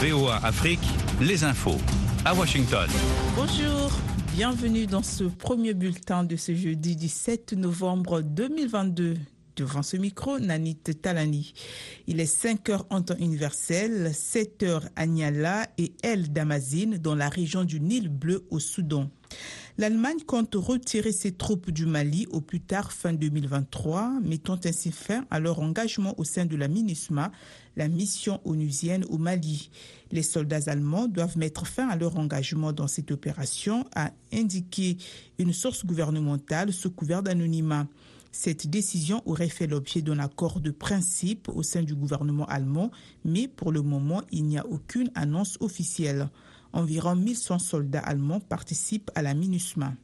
VOA Afrique, les infos. À Washington. Bonjour, bienvenue dans ce premier bulletin de ce jeudi 17 novembre 2022. Devant ce micro, Nanit Talani. Il est 5 heures en temps universel, 7 heures à Niala et El Damazine dans la région du Nil Bleu au Soudan. L'Allemagne compte retirer ses troupes du Mali au plus tard fin 2023, mettant ainsi fin à leur engagement au sein de la MINUSMA, la mission onusienne au Mali. Les soldats allemands doivent mettre fin à leur engagement dans cette opération, a indiqué une source gouvernementale sous couvert d'anonymat. Cette décision aurait fait l'objet d'un accord de principe au sein du gouvernement allemand, mais pour le moment, il n'y a aucune annonce officielle. Environ 1100 soldats allemands participent à la MINUSMA.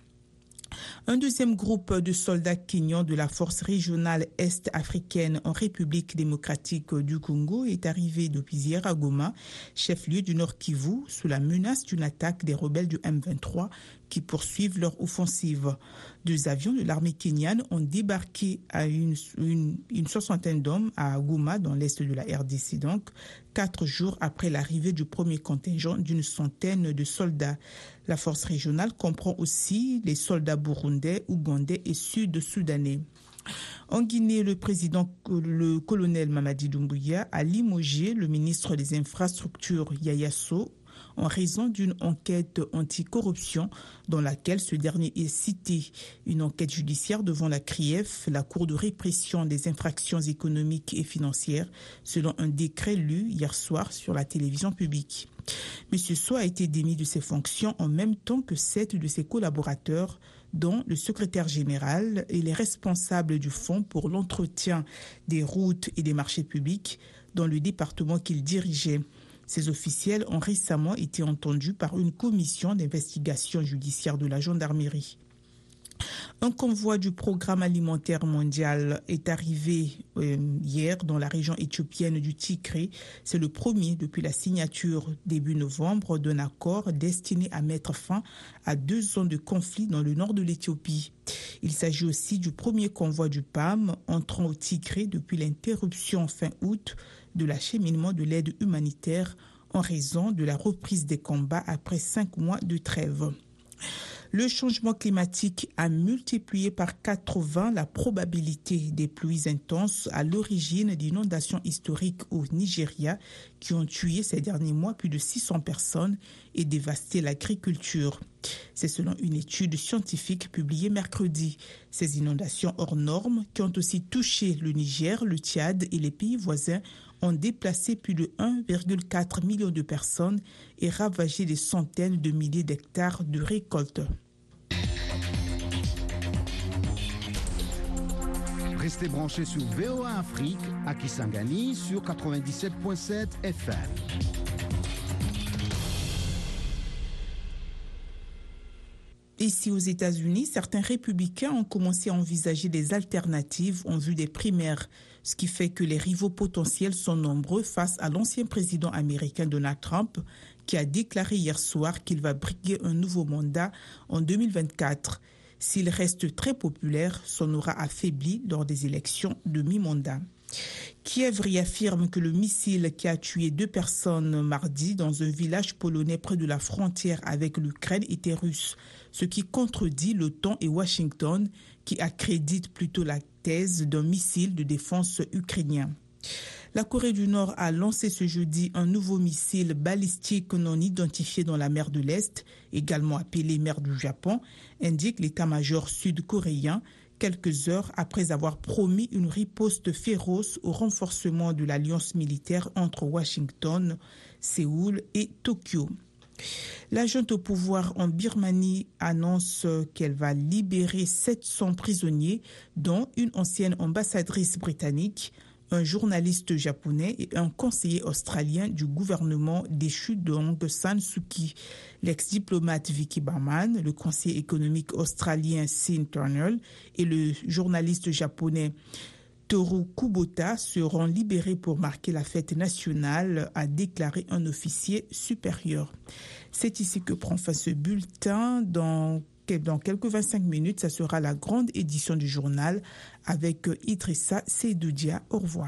Un deuxième groupe de soldats kenyans de la force régionale est-africaine en République démocratique du Congo est arrivé depuis hier à Goma, chef-lieu du Nord Kivu, sous la menace d'une attaque des rebelles du M23 qui poursuivent leur offensive. Deux avions de l'armée kenyane ont débarqué à une, soixantaine d'hommes à Goma, dans l'est de la RDC, donc quatre jours après l'arrivée du premier contingent d'une centaine de soldats. La force régionale comprend aussi les soldats burundais, ougandais et sud-soudanais. En Guinée, le président, le colonel Mamadi Doumbouya, a limogé le ministre des Infrastructures Yaya en raison d'une enquête anticorruption dans laquelle ce dernier est cité. Une enquête judiciaire devant la CRIEF, la Cour de répression des infractions économiques et financières, selon un décret lu hier soir sur la télévision publique. M. So a été démis de ses fonctions en même temps que sept de ses collaborateurs dont le secrétaire général et les responsables du Fonds pour l'entretien des routes et des marchés publics dans le département qu'il dirigeait. Ces officiels ont récemment été entendus par une commission d'investigation judiciaire de la gendarmerie. Un convoi du programme alimentaire mondial est arrivé euh, hier dans la région éthiopienne du Tigré. C'est le premier depuis la signature début novembre d'un accord destiné à mettre fin à deux ans de conflit dans le nord de l'Éthiopie. Il s'agit aussi du premier convoi du PAM entrant au Tigré depuis l'interruption fin août de l'acheminement de l'aide humanitaire en raison de la reprise des combats après cinq mois de trêve. Le changement climatique a multiplié par 80 la probabilité des pluies intenses à l'origine d'inondations historiques au Nigeria qui ont tué ces derniers mois plus de 600 personnes et dévasté l'agriculture. C'est selon une étude scientifique publiée mercredi. Ces inondations hors normes, qui ont aussi touché le Niger, le Tchad et les pays voisins, ont déplacé plus de 1,4 million de personnes et ravagé des centaines de milliers d'hectares de récoltes. Restez branchés sur VOA Afrique à Kisangani sur 97.7 FM. Ici aux États-Unis, certains républicains ont commencé à envisager des alternatives en vue des primaires, ce qui fait que les rivaux potentiels sont nombreux face à l'ancien président américain Donald Trump, qui a déclaré hier soir qu'il va briguer un nouveau mandat en 2024. S'il reste très populaire, son aura affaibli lors des élections de mi-mandat. Kiev réaffirme que le missile qui a tué deux personnes mardi dans un village polonais près de la frontière avec l'Ukraine était russe, ce qui contredit l'OTAN et Washington qui accréditent plutôt la thèse d'un missile de défense ukrainien. La Corée du Nord a lancé ce jeudi un nouveau missile balistique non identifié dans la mer de l'Est, également appelé mer du Japon, indique l'état-major sud-coréen quelques heures après avoir promis une riposte féroce au renforcement de l'alliance militaire entre Washington, Séoul et Tokyo. La au pouvoir en Birmanie annonce qu'elle va libérer 700 prisonniers, dont une ancienne ambassadrice britannique, un journaliste japonais et un conseiller australien du gouvernement déchu d'Aung San. L'ex-diplomate Vicky Barman, le conseiller économique australien Sin Turner et le journaliste japonais Toru Kubota seront libérés pour marquer la fête nationale, a déclaré un officier supérieur. C'est ici que prend fin ce bulletin. Dans dans quelques 25 minutes, ça sera la grande édition du journal avec Idrissa Seydoudia. Au revoir.